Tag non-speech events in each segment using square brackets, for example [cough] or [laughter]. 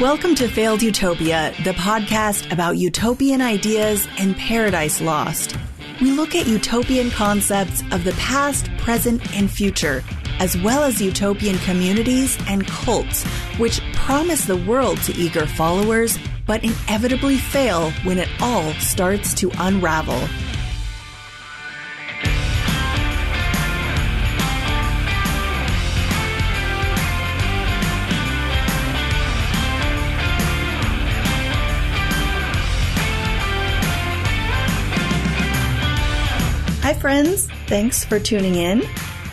Welcome to Failed Utopia, the podcast about utopian ideas and paradise lost. We look at utopian concepts of the past, present, and future, as well as utopian communities and cults, which promise the world to eager followers, but inevitably fail when it all starts to unravel. Friends. Thanks for tuning in.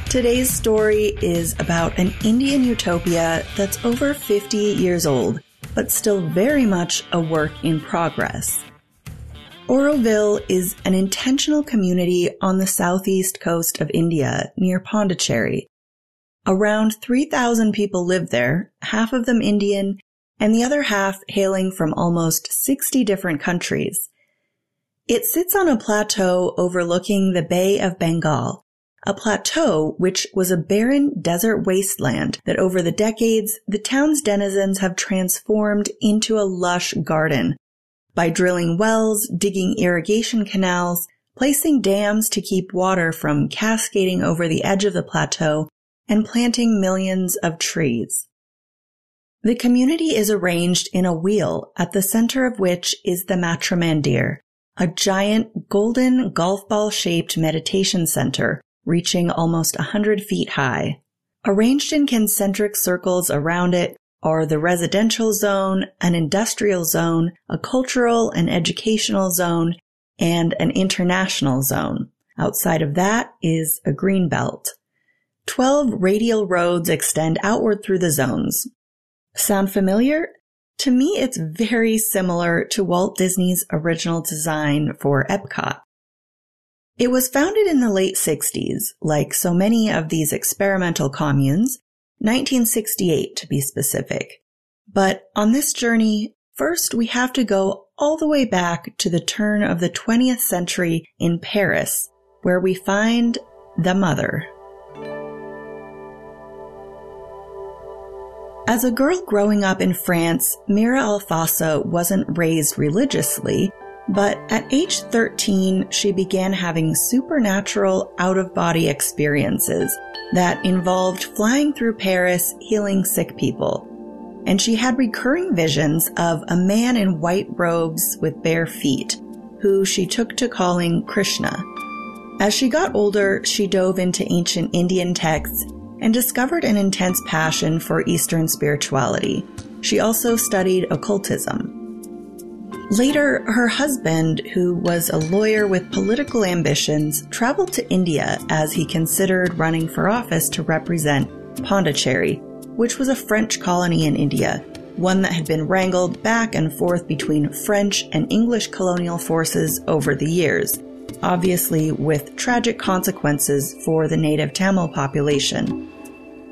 Today's story is about an Indian utopia that's over 50 years old, but still very much a work in progress. Auroville is an intentional community on the southeast coast of India near Pondicherry. Around 3,000 people live there, half of them Indian, and the other half hailing from almost 60 different countries. It sits on a plateau overlooking the Bay of Bengal, a plateau which was a barren desert wasteland that over the decades the town's denizens have transformed into a lush garden by drilling wells, digging irrigation canals, placing dams to keep water from cascading over the edge of the plateau, and planting millions of trees. The community is arranged in a wheel at the center of which is the Matrimandir, a giant golden golf ball shaped meditation center reaching almost a hundred feet high. Arranged in concentric circles around it are the residential zone, an industrial zone, a cultural and educational zone, and an international zone. Outside of that is a green belt. Twelve radial roads extend outward through the zones. Sound familiar? To me, it's very similar to Walt Disney's original design for Epcot. It was founded in the late 60s, like so many of these experimental communes, 1968 to be specific. But on this journey, first we have to go all the way back to the turn of the 20th century in Paris, where we find the mother. As a girl growing up in France, Mira Alfassa wasn't raised religiously, but at age 13, she began having supernatural out of body experiences that involved flying through Paris healing sick people. And she had recurring visions of a man in white robes with bare feet, who she took to calling Krishna. As she got older, she dove into ancient Indian texts and discovered an intense passion for Eastern spirituality. She also studied occultism. Later, her husband, who was a lawyer with political ambitions, traveled to India as he considered running for office to represent Pondicherry, which was a French colony in India, one that had been wrangled back and forth between French and English colonial forces over the years obviously with tragic consequences for the native Tamil population.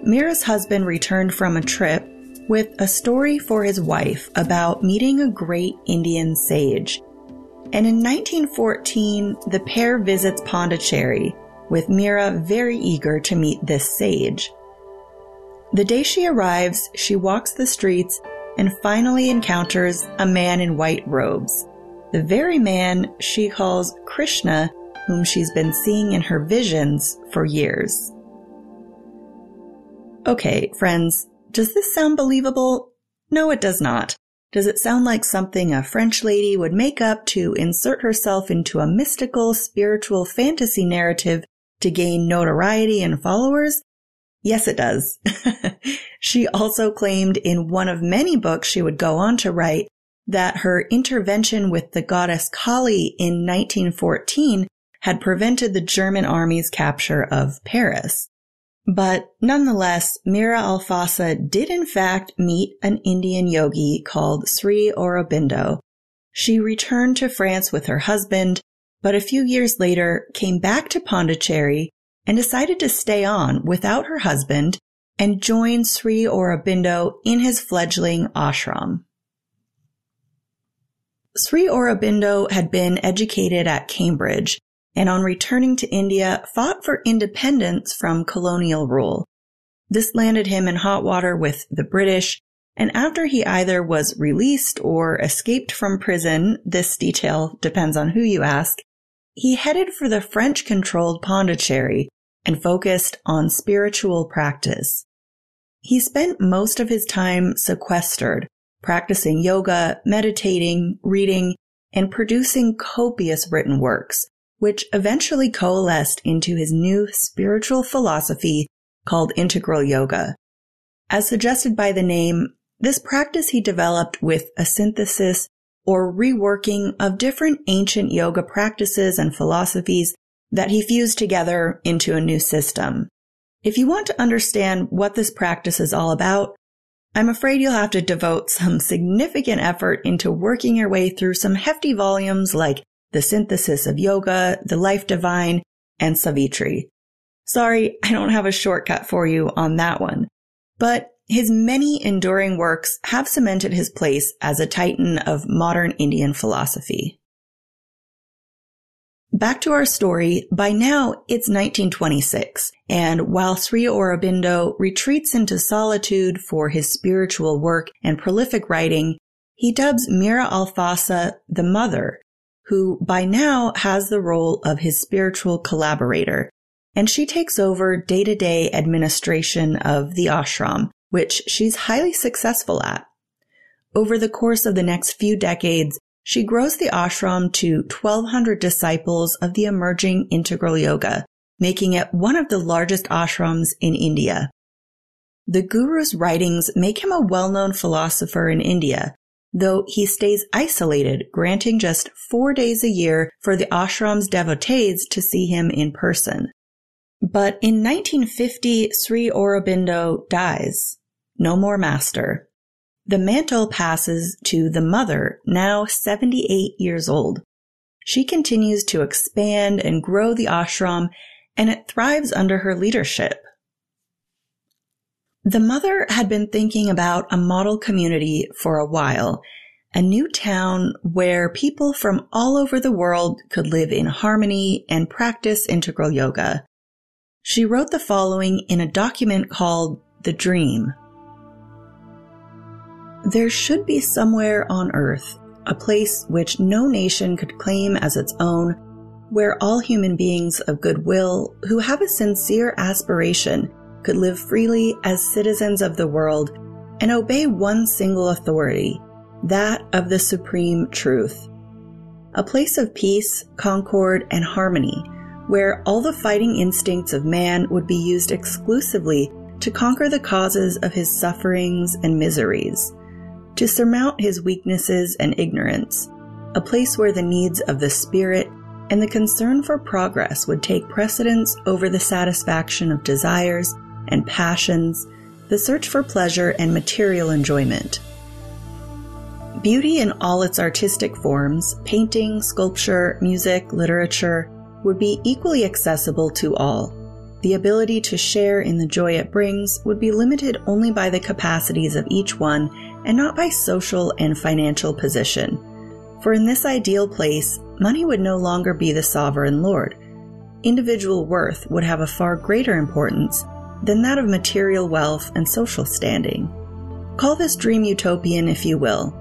Mira's husband returned from a trip with a story for his wife about meeting a great Indian sage. And in 1914, the pair visits Pondicherry, with Mira very eager to meet this sage. The day she arrives, she walks the streets and finally encounters a man in white robes the very man she calls Krishna, whom she's been seeing in her visions for years. Okay, friends, does this sound believable? No, it does not. Does it sound like something a French lady would make up to insert herself into a mystical, spiritual fantasy narrative to gain notoriety and followers? Yes, it does. [laughs] she also claimed in one of many books she would go on to write that her intervention with the goddess Kali in 1914 had prevented the German army's capture of Paris. But nonetheless, Mira Alfassa did in fact meet an Indian yogi called Sri Aurobindo. She returned to France with her husband, but a few years later came back to Pondicherry and decided to stay on without her husband and join Sri Aurobindo in his fledgling ashram. Sri Aurobindo had been educated at Cambridge and on returning to India fought for independence from colonial rule. This landed him in hot water with the British And after he either was released or escaped from prison, this detail depends on who you ask, he headed for the French controlled Pondicherry and focused on spiritual practice. He spent most of his time sequestered, practicing yoga, meditating, reading, and producing copious written works, which eventually coalesced into his new spiritual philosophy called integral yoga. As suggested by the name, this practice he developed with a synthesis or reworking of different ancient yoga practices and philosophies that he fused together into a new system. If you want to understand what this practice is all about, I'm afraid you'll have to devote some significant effort into working your way through some hefty volumes like The Synthesis of Yoga, The Life Divine, and Savitri. Sorry, I don't have a shortcut for you on that one. But his many enduring works have cemented his place as a titan of modern Indian philosophy. Back to our story, by now it's 1926, and while Sri Aurobindo retreats into solitude for his spiritual work and prolific writing, he dubs Mira Alfassa the mother, who by now has the role of his spiritual collaborator, and she takes over day-to-day administration of the ashram, which she's highly successful at. Over the course of the next few decades, she grows the ashram to 1200 disciples of the emerging integral yoga, making it one of the largest ashrams in India. The guru's writings make him a well-known philosopher in India, though he stays isolated, granting just four days a year for the ashram's devotees to see him in person. But in 1950, Sri Aurobindo dies. No more master. The mantle passes to the mother, now 78 years old. She continues to expand and grow the ashram, and it thrives under her leadership. The mother had been thinking about a model community for a while, a new town where people from all over the world could live in harmony and practice integral yoga. She wrote the following in a document called The Dream. There should be somewhere on earth a place which no nation could claim as its own, where all human beings of goodwill who have a sincere aspiration could live freely as citizens of the world and obey one single authority, that of the supreme truth. A place of peace, concord, and harmony, where all the fighting instincts of man would be used exclusively to conquer the causes of his sufferings and miseries to surmount his weaknesses and ignorance, a place where the needs of the spirit and the concern for progress would take precedence over the satisfaction of desires and passions, the search for pleasure and material enjoyment. Beauty in all its artistic forms, painting, sculpture, music, literature, would be equally accessible to all. The ability to share in the joy it brings would be limited only by the capacities of each one and not by social and financial position. For in this ideal place, money would no longer be the sovereign lord. Individual worth would have a far greater importance than that of material wealth and social standing. Call this dream utopian if you will.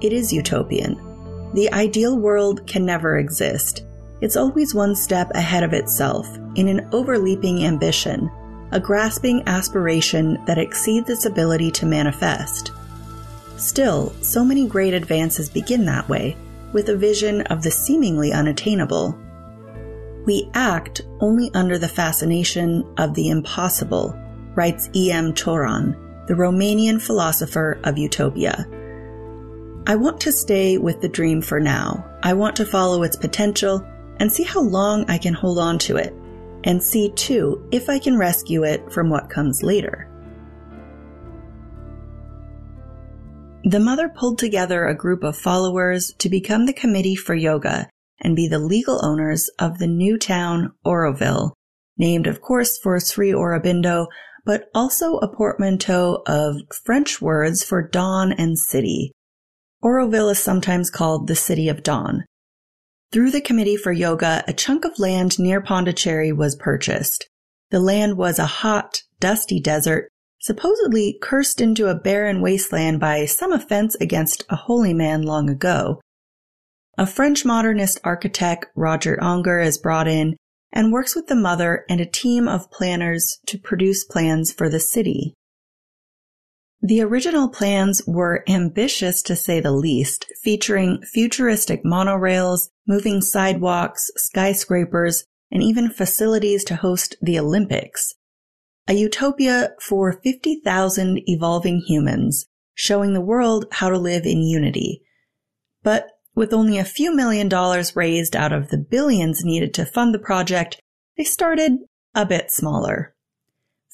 It is utopian. The ideal world can never exist. It's always one step ahead of itself in an overleaping ambition, a grasping aspiration that exceeds its ability to manifest. Still, so many great advances begin that way, with a vision of the seemingly unattainable. We act only under the fascination of the impossible, writes E.M. Cioran, the Romanian philosopher of utopia. I want to stay with the dream for now. I want to follow its potential and see how long I can hold on to it, and see too if I can rescue it from what comes later. The mother pulled together a group of followers to become the committee for yoga and be the legal owners of the new town Auroville, named of course for Sri Aurobindo, but also a portmanteau of French words for dawn and city. Auroville is sometimes called the City of Dawn. Through the Committee for Yoga, a chunk of land near Pondicherry was purchased. The land was a hot, dusty desert supposedly cursed into a barren wasteland by some offense against a holy man long ago. A French modernist architect, Roger Anger, is brought in and works with the mother and a team of planners to produce plans for the city. The original plans were ambitious to say the least, featuring futuristic monorails, moving sidewalks, skyscrapers, and even facilities to host the Olympics. A utopia for 50,000 evolving humans, showing the world how to live in unity. But with only a few million dollars raised out of the billions needed to fund the project, they started a bit smaller.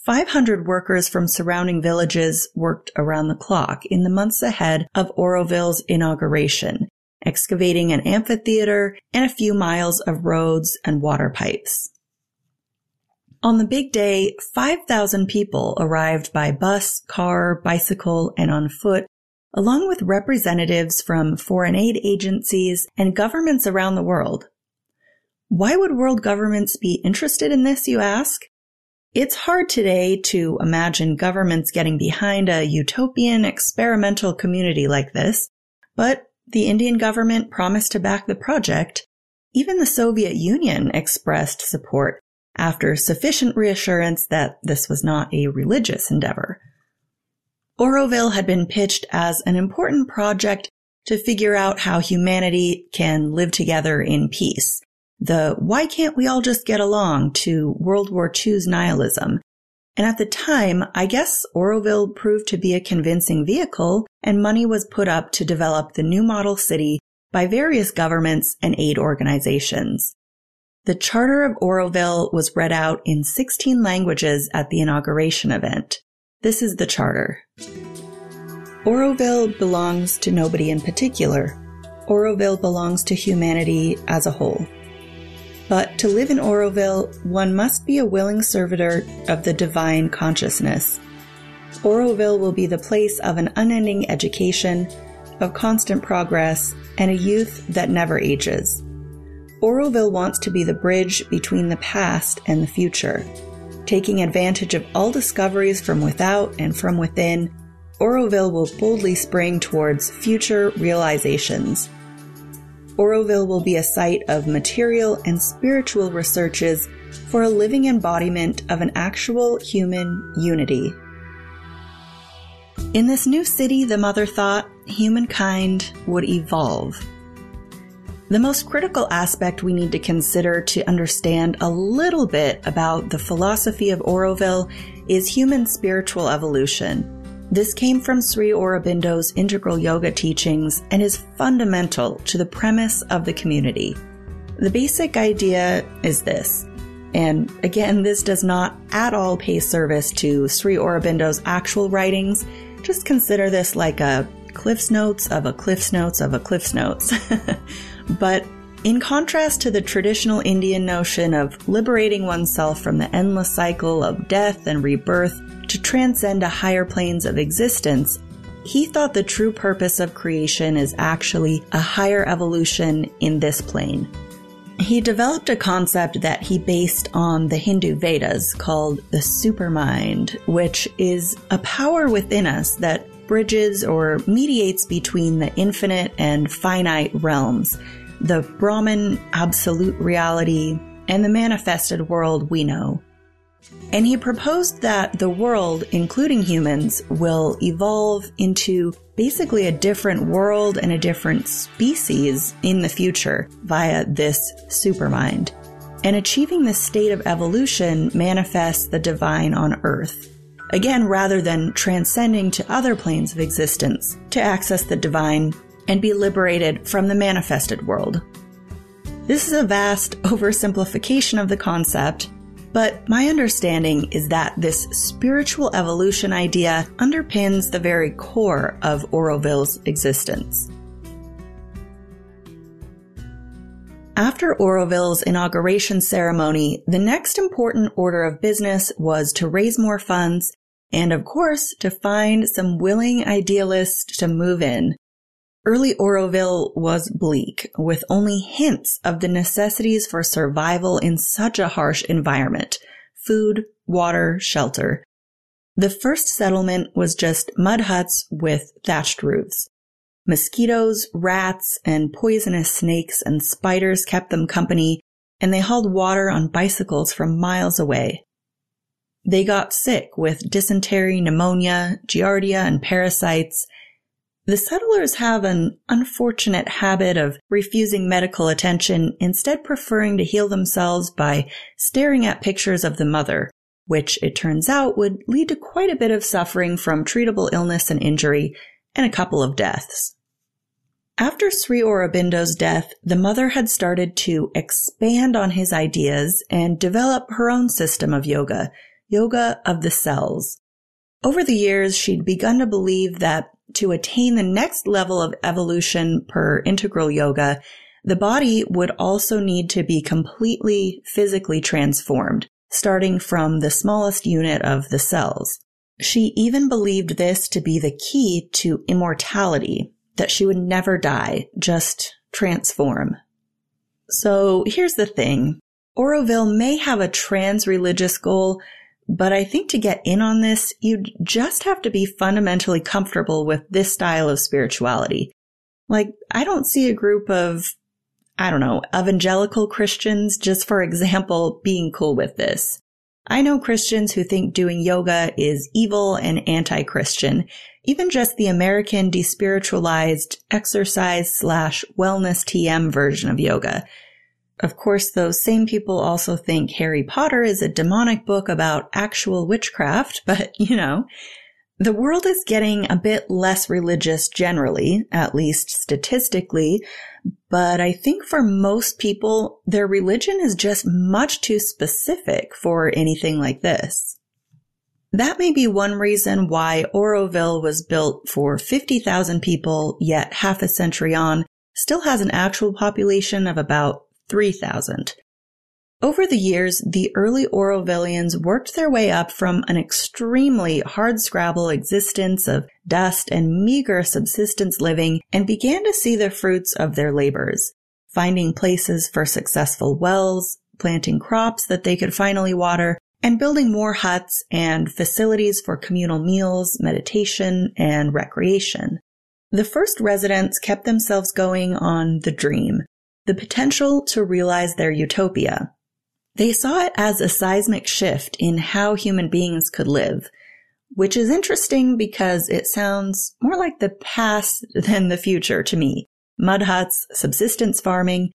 500 workers from surrounding villages worked around the clock in the months ahead of Auroville's inauguration, excavating an amphitheater and a few miles of roads and water pipes. On the big day, 5,000 people arrived by bus, car, bicycle, and on foot, along with representatives from foreign aid agencies and governments around the world. Why would world governments be interested in this, you ask? It's hard today to imagine governments getting behind a utopian experimental community like this, but the Indian government promised to back the project. Even the Soviet Union expressed support after sufficient reassurance that this was not a religious endeavor. Auroville had been pitched as an important project to figure out how humanity can live together in peace the why can't we all just get along to World War II's nihilism. And at the time, I guess Auroville proved to be a convincing vehicle and money was put up to develop the new model city by various governments and aid organizations. The Charter of Auroville was read out in 16 languages at the inauguration event. This is the charter. Auroville belongs to nobody in particular. Auroville belongs to humanity as a whole. But to live in Auroville, one must be a willing servitor of the divine consciousness. Auroville will be the place of an unending education, of constant progress, and a youth that never ages. Auroville wants to be the bridge between the past and the future. Taking advantage of all discoveries from without and from within, Auroville will boldly spring towards future realizations. Auroville will be a site of material and spiritual researches for a living embodiment of an actual human unity. In this new city, the mother thought humankind would evolve. The most critical aspect we need to consider to understand a little bit about the philosophy of Auroville is human spiritual evolution. This came from Sri Aurobindo's integral yoga teachings and is fundamental to the premise of the community. The basic idea is this. And again, this does not at all pay service to Sri Aurobindo's actual writings. Just consider this like a Cliff's Notes of a Cliff's Notes of a Cliff's Notes. [laughs] but in contrast to the traditional Indian notion of liberating oneself from the endless cycle of death and rebirth, to transcend to higher planes of existence, he thought the true purpose of creation is actually a higher evolution in this plane. He developed a concept that he based on the Hindu Vedas called the supermind, which is a power within us that bridges or mediates between the infinite and finite realms, the Brahman absolute reality, and the manifested world we know. And he proposed that the world, including humans, will evolve into basically a different world and a different species in the future via this supermind. And achieving this state of evolution manifests the divine on Earth. Again, rather than transcending to other planes of existence to access the divine and be liberated from the manifested world. This is a vast oversimplification of the concept, but my understanding is that this spiritual evolution idea underpins the very core of Auroville's existence. After Auroville's inauguration ceremony, the next important order of business was to raise more funds and, of course, to find some willing idealists to move in Early Auroville was bleak, with only hints of the necessities for survival in such a harsh environment food, water, shelter. The first settlement was just mud huts with thatched roofs. Mosquitoes, rats, and poisonous snakes and spiders kept them company, and they hauled water on bicycles from miles away. They got sick with dysentery, pneumonia, giardia, and parasites. The settlers have an unfortunate habit of refusing medical attention, instead preferring to heal themselves by staring at pictures of the mother, which it turns out would lead to quite a bit of suffering from treatable illness and injury and a couple of deaths. After Sri Aurobindo's death, the mother had started to expand on his ideas and develop her own system of yoga, yoga of the cells. Over the years, she'd begun to believe that to attain the next level of evolution per integral yoga, the body would also need to be completely physically transformed, starting from the smallest unit of the cells. She even believed this to be the key to immortality, that she would never die, just transform. So here's the thing. Auroville may have a trans religious goal, but I think to get in on this, you'd just have to be fundamentally comfortable with this style of spirituality. Like, I don't see a group of, I don't know, evangelical Christians, just for example, being cool with this. I know Christians who think doing yoga is evil and anti-Christian. Even just the American despiritualized exercise slash wellness TM version of yoga. Of course, those same people also think Harry Potter is a demonic book about actual witchcraft, [laughs] but you know, the world is getting a bit less religious generally, at least statistically, but I think for most people, their religion is just much too specific for anything like this. That may be one reason why Auroville was built for 50,000 people, yet half a century on, still has an actual population of about 3,000. Over the years, the early Aurovillians worked their way up from an extremely hardscrabble existence of dust and meager subsistence living and began to see the fruits of their labors, finding places for successful wells, planting crops that they could finally water, and building more huts and facilities for communal meals, meditation, and recreation. The first residents kept themselves going on the dream, the potential to realize their utopia. They saw it as a seismic shift in how human beings could live, which is interesting because it sounds more like the past [laughs] than the future to me. Mud huts, subsistence farming.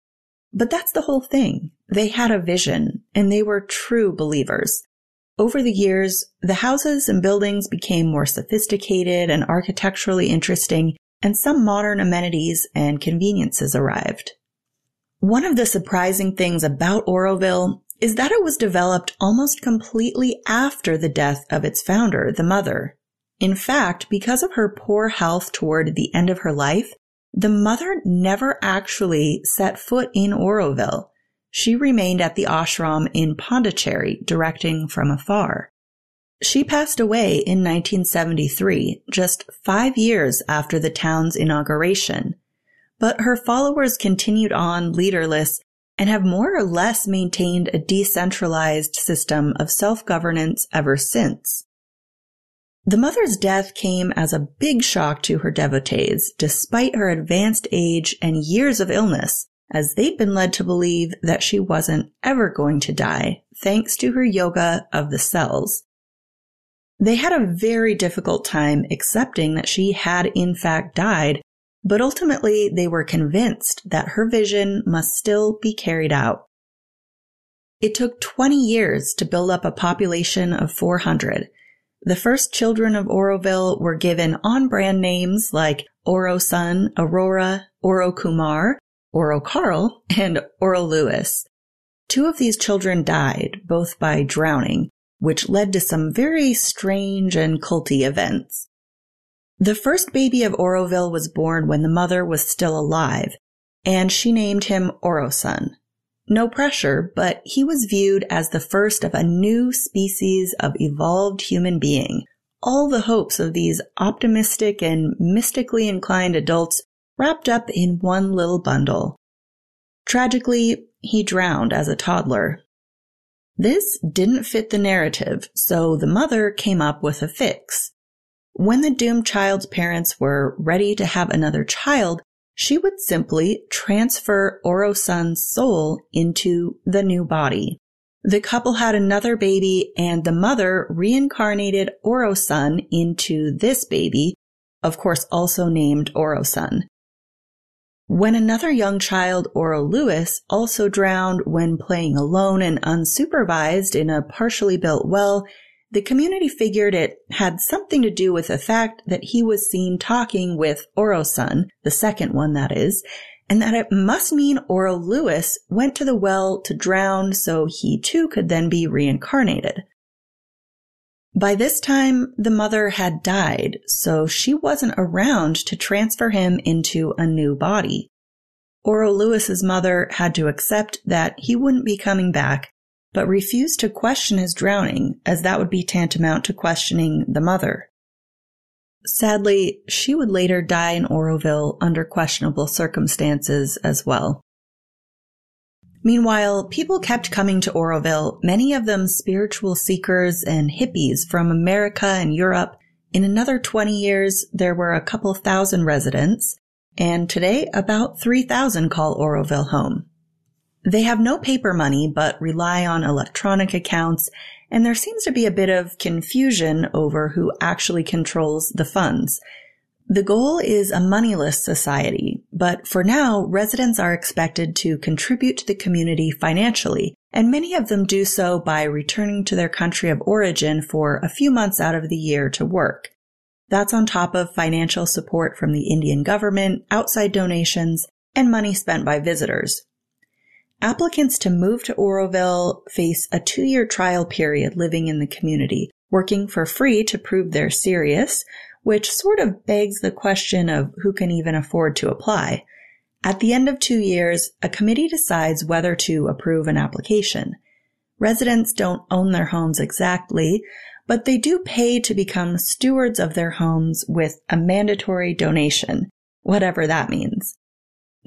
But that's the whole thing. They had a vision and they were true believers. Over the years, the houses and buildings became more sophisticated and architecturally interesting, and some modern amenities and conveniences arrived. One of the surprising things about Auroville is that it was developed almost completely after the death of its founder, the mother. In fact, because of her poor health toward the end of her life, the mother never actually set foot in Auroville. She remained at the ashram in Pondicherry, directing from afar. She passed away in 1973, just five years after the town's inauguration. But her followers continued on leaderless and have more or less maintained a decentralized system of self-governance ever since. The mother's death came as a big shock to her devotees, despite her advanced age and years of illness, as they'd been led to believe that she wasn't ever going to die, thanks to her yoga of the cells. They had a very difficult time accepting that she had in fact died but ultimately they were convinced that her vision must still be carried out. It took 20 years to build up a population of 400. The first children of Auroville were given on-brand names like Oro Sun, Aurora, Oro Kumar, Oro Carl, and Oro Lewis. Two of these children died, both by drowning, which led to some very strange and culty events. The first baby of Auroville was born when the mother was still alive, and she named him Orosun. No pressure, but he was viewed as the first of a new species of evolved human being. All the hopes of these optimistic and mystically inclined adults wrapped up in one little bundle. Tragically, he drowned as a toddler. This didn't fit the narrative, so the mother came up with a fix. When the doomed child's parents were ready to have another child, she would simply transfer Oro-san's soul into the new body. The couple had another baby and the mother reincarnated Oro-san into this baby, of course also named Oro-san. When another young child, Oro Lewis, also drowned when playing alone and unsupervised in a partially built well, the community figured it had something to do with the fact that he was seen talking with Oro-san, the second one that is, and that it must mean Oro Lewis went to the well to drown so he too could then be reincarnated. By this time, the mother had died, so she wasn't around to transfer him into a new body. Oro Lewis's mother had to accept that he wouldn't be coming back, but refused to question his drowning, as that would be tantamount to questioning the mother. Sadly, she would later die in Auroville under questionable circumstances as well. Meanwhile, people kept coming to Auroville, many of them spiritual seekers and hippies from America and Europe. In another 20 years, there were a couple thousand residents, and today about 3,000 call Auroville home. They have no paper money, but rely on electronic accounts, and there seems to be a bit of confusion over who actually controls the funds. The goal is a moneyless society, but for now, residents are expected to contribute to the community financially, and many of them do so by returning to their country of origin for a few months out of the year to work. That's on top of financial support from the Indian government, outside donations, and money spent by visitors. Applicants to move to Auroville face a two-year trial period living in the community, working for free to prove they're serious, which sort of begs the question of who can even afford to apply. At the end of two years, a committee decides whether to approve an application. Residents don't own their homes exactly, but they do pay to become stewards of their homes with a mandatory donation, whatever that means.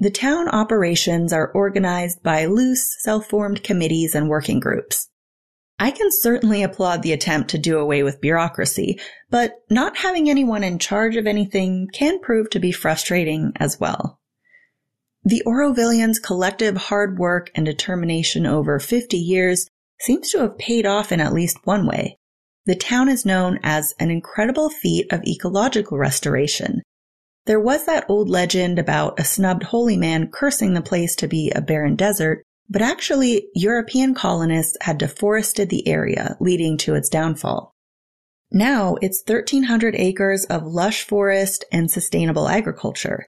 The town operations are organized by loose, self-formed committees and working groups. I can certainly applaud the attempt to do away with bureaucracy, but not having anyone in charge of anything can prove to be frustrating as well. The Aurovillians' collective hard work and determination over 50 years seems to have paid off in at least one way. The town is known as an incredible feat of ecological restoration. There was that old legend about a snubbed holy man cursing the place to be a barren desert, but actually, European colonists had deforested the area, leading to its downfall. Now it's 1,300 acres of lush forest and sustainable agriculture.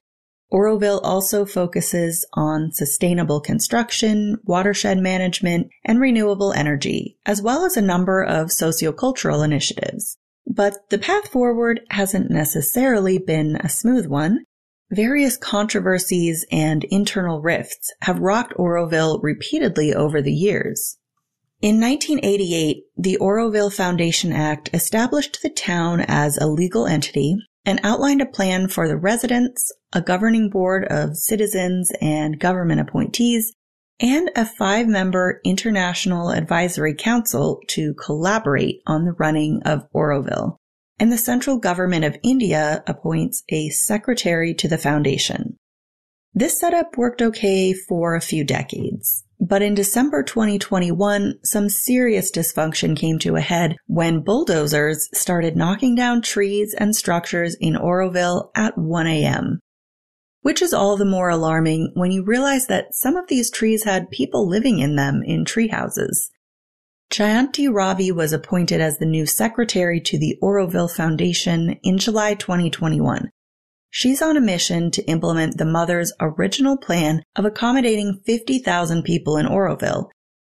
Auroville also focuses on sustainable construction, watershed management, and renewable energy, as well as a number of sociocultural initiatives. But the path forward hasn't necessarily been a smooth one. Various controversies and internal rifts have rocked Auroville repeatedly over the years. In 1988, the Auroville Foundation Act established the town as a legal entity and outlined a plan for the residents, a governing board of citizens and government appointees, and a five member international advisory council to collaborate on the running of Auroville and the central government of India appoints a secretary to the foundation. This setup worked okay for a few decades, but in December 2021, some serious dysfunction came to a head when bulldozers started knocking down trees and structures in Auroville at 1 a.m. Which is all the more alarming when you realize that some of these trees had people living in them in tree houses. Jayanti Ravi was appointed as the new secretary to the Auroville Foundation in July 2021. She's on a mission to implement the mother's original plan of accommodating 50,000 people in Auroville.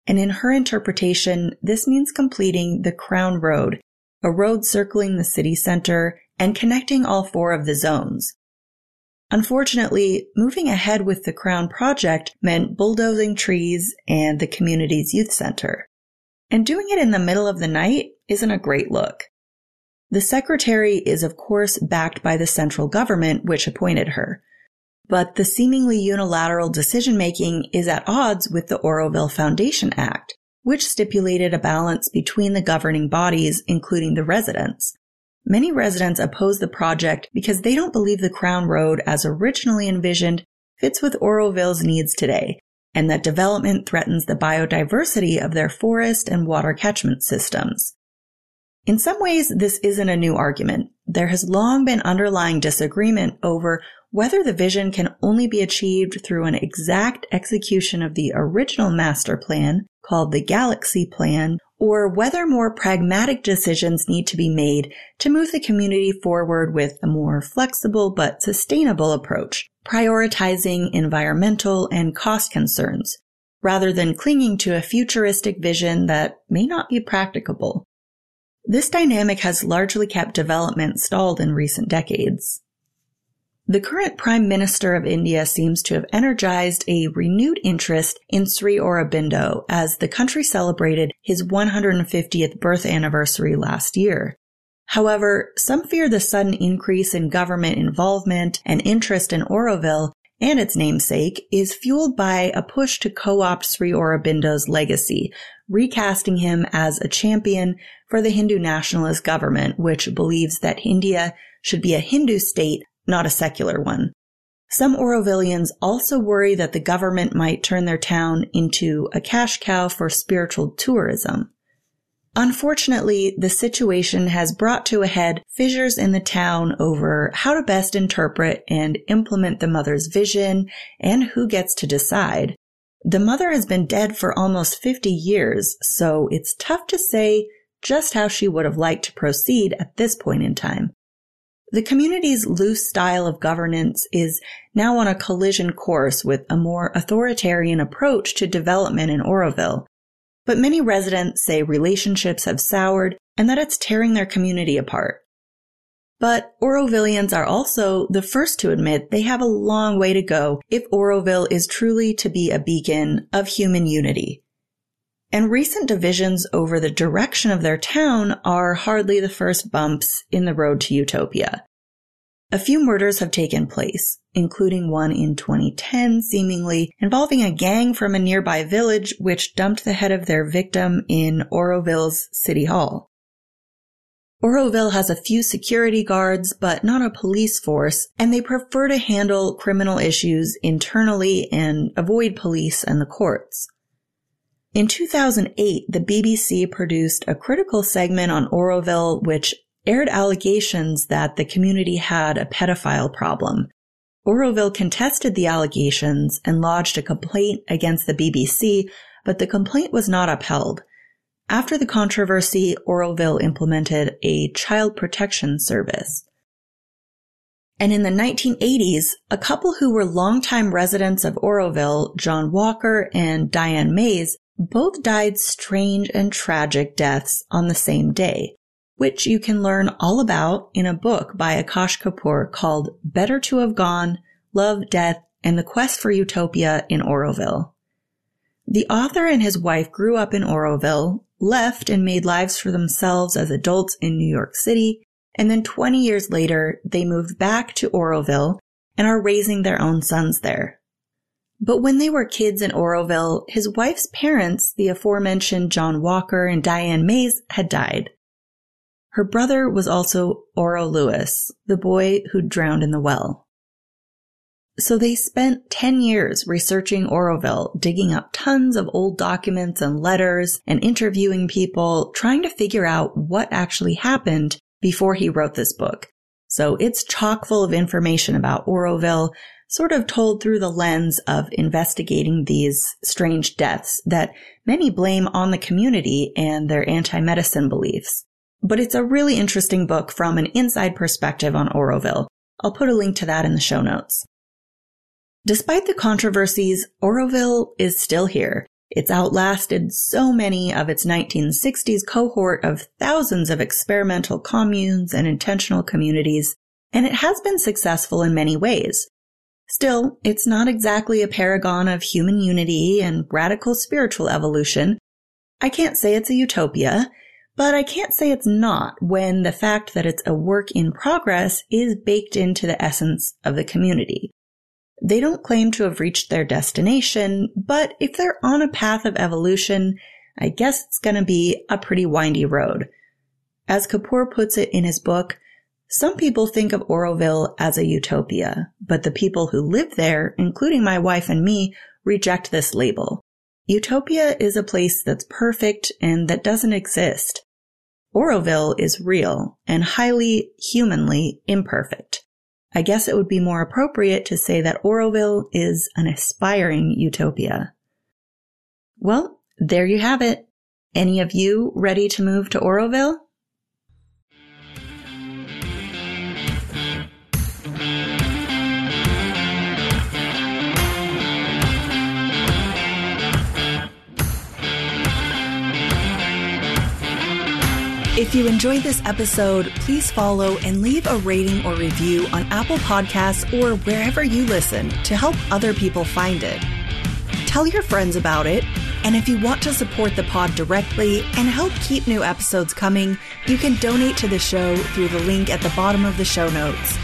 And in her interpretation, this means completing the Crown Road, a road circling the city center and connecting all four of the zones. Unfortunately, moving ahead with the Crown project meant bulldozing trees and the community's youth center. And doing it in the middle of the night isn't a great look. The secretary is of course backed by the central government which appointed her. But the seemingly unilateral decision making is at odds with the Auroville Foundation Act, which stipulated a balance between the governing bodies, including the residents. Many residents oppose the project because they don't believe the Crown Road as originally envisioned fits with Auroville's needs today, and that development threatens the biodiversity of their forest and water catchment systems. In some ways, this isn't a new argument. There has long been underlying disagreement over whether the vision can only be achieved through an exact execution of the original master plan, called the Galaxy Plan, or whether more pragmatic decisions need to be made to move the community forward with a more flexible but sustainable approach, prioritizing environmental and cost concerns, rather than clinging to a futuristic vision that may not be practicable. This dynamic has largely kept development stalled in recent decades. The current Prime Minister of India seems to have energized a renewed interest in Sri Aurobindo as the country celebrated his 150th birth anniversary last year. However, some fear the sudden increase in government involvement and interest in Auroville and its namesake is fueled by a push to co-opt Sri Aurobindo's legacy, recasting him as a champion for the Hindu nationalist government, which believes that India should be a Hindu state, not a secular one. Some Aurovillians also worry that the government might turn their town into a cash cow for spiritual tourism. Unfortunately, the situation has brought to a head fissures in the town over how to best interpret and implement the mother's vision and who gets to decide. The mother has been dead for almost 50 years, so it's tough to say just how she would have liked to proceed at this point in time. The community's loose style of governance is now on a collision course with a more authoritarian approach to development in Auroville. but many residents say relationships have soured and that it's tearing their community apart. But Aurovillians are also the first to admit they have a long way to go if Auroville is truly to be a beacon of human unity. And recent divisions over the direction of their town are hardly the first bumps in the road to utopia. A few murders have taken place, including one in 2010 seemingly involving a gang from a nearby village which dumped the head of their victim in Auroville's city hall. Auroville has a few security guards, but not a police force, and they prefer to handle criminal issues internally and avoid police and the courts. In 2008, the BBC produced a critical segment on Auroville, which aired allegations that the community had a pedophile problem. Auroville contested the allegations and lodged a complaint against the BBC, but the complaint was not upheld. After the controversy, Auroville implemented a child protection service. And in the 1980s, a couple who were longtime residents of Auroville, John Walker and Diane Maes, both died strange and tragic deaths on the same day which you can learn all about in a book by Akash Kapur called Better to Have Gone, Love, Death, and the Quest for Utopia in Auroville. The author and his wife grew up in Auroville, left and made lives for themselves as adults in New York City, and then 20 years later, they moved back to Auroville and are raising their own sons there. But when they were kids in Auroville, his wife's parents, the aforementioned John Walker and Diane Maes, had died. Her brother was also Oro Lewis, the boy who drowned in the well. So they spent 10 years researching Auroville, digging up tons of old documents and letters and interviewing people, trying to figure out what actually happened before he wrote this book. So it's chock full of information about Auroville, sort of told through the lens of investigating these strange deaths that many blame on the community and their anti-medicine beliefs. But it's a really interesting book from an inside perspective on Auroville. I'll put a link to that in the show notes. Despite the controversies, Auroville is still here. It's outlasted so many of its 1960s cohort of thousands of experimental communes and intentional communities, and it has been successful in many ways. Still, it's not exactly a paragon of human unity and radical spiritual evolution. I can't say it's a utopia, but I can't say it's not when the fact that it's a work in progress is baked into the essence of the community. They don't claim to have reached their destination, but if they're on a path of evolution, I guess it's gonna be a pretty windy road. As Kapur puts it in his book, some people think of Auroville as a utopia, but the people who live there, including my wife and me, reject this label. Utopia is a place that's perfect and that doesn't exist. Auroville is real and highly humanly imperfect. I guess it would be more appropriate to say that Auroville is an aspiring utopia. Well, there you have it. Any of you ready to move to Auroville? If you enjoyed this episode, please follow and leave a rating or review on Apple Podcasts or wherever you listen to help other people find it. Tell your friends about it, and if you want to support the pod directly and help keep new episodes coming, you can donate to the show through the link at the bottom of the show notes.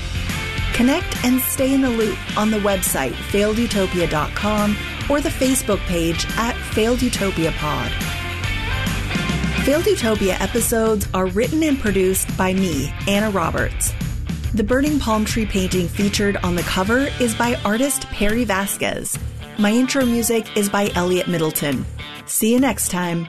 Connect and stay in the loop on the website failedutopia.com or the Facebook page at Failed Utopia Pod. Failed Utopia episodes are written and produced by me, Anna Roberts. The burning palm tree painting featured on the cover is by artist Perry Vasquez. My intro music is by Elliot Middleton. See you next time.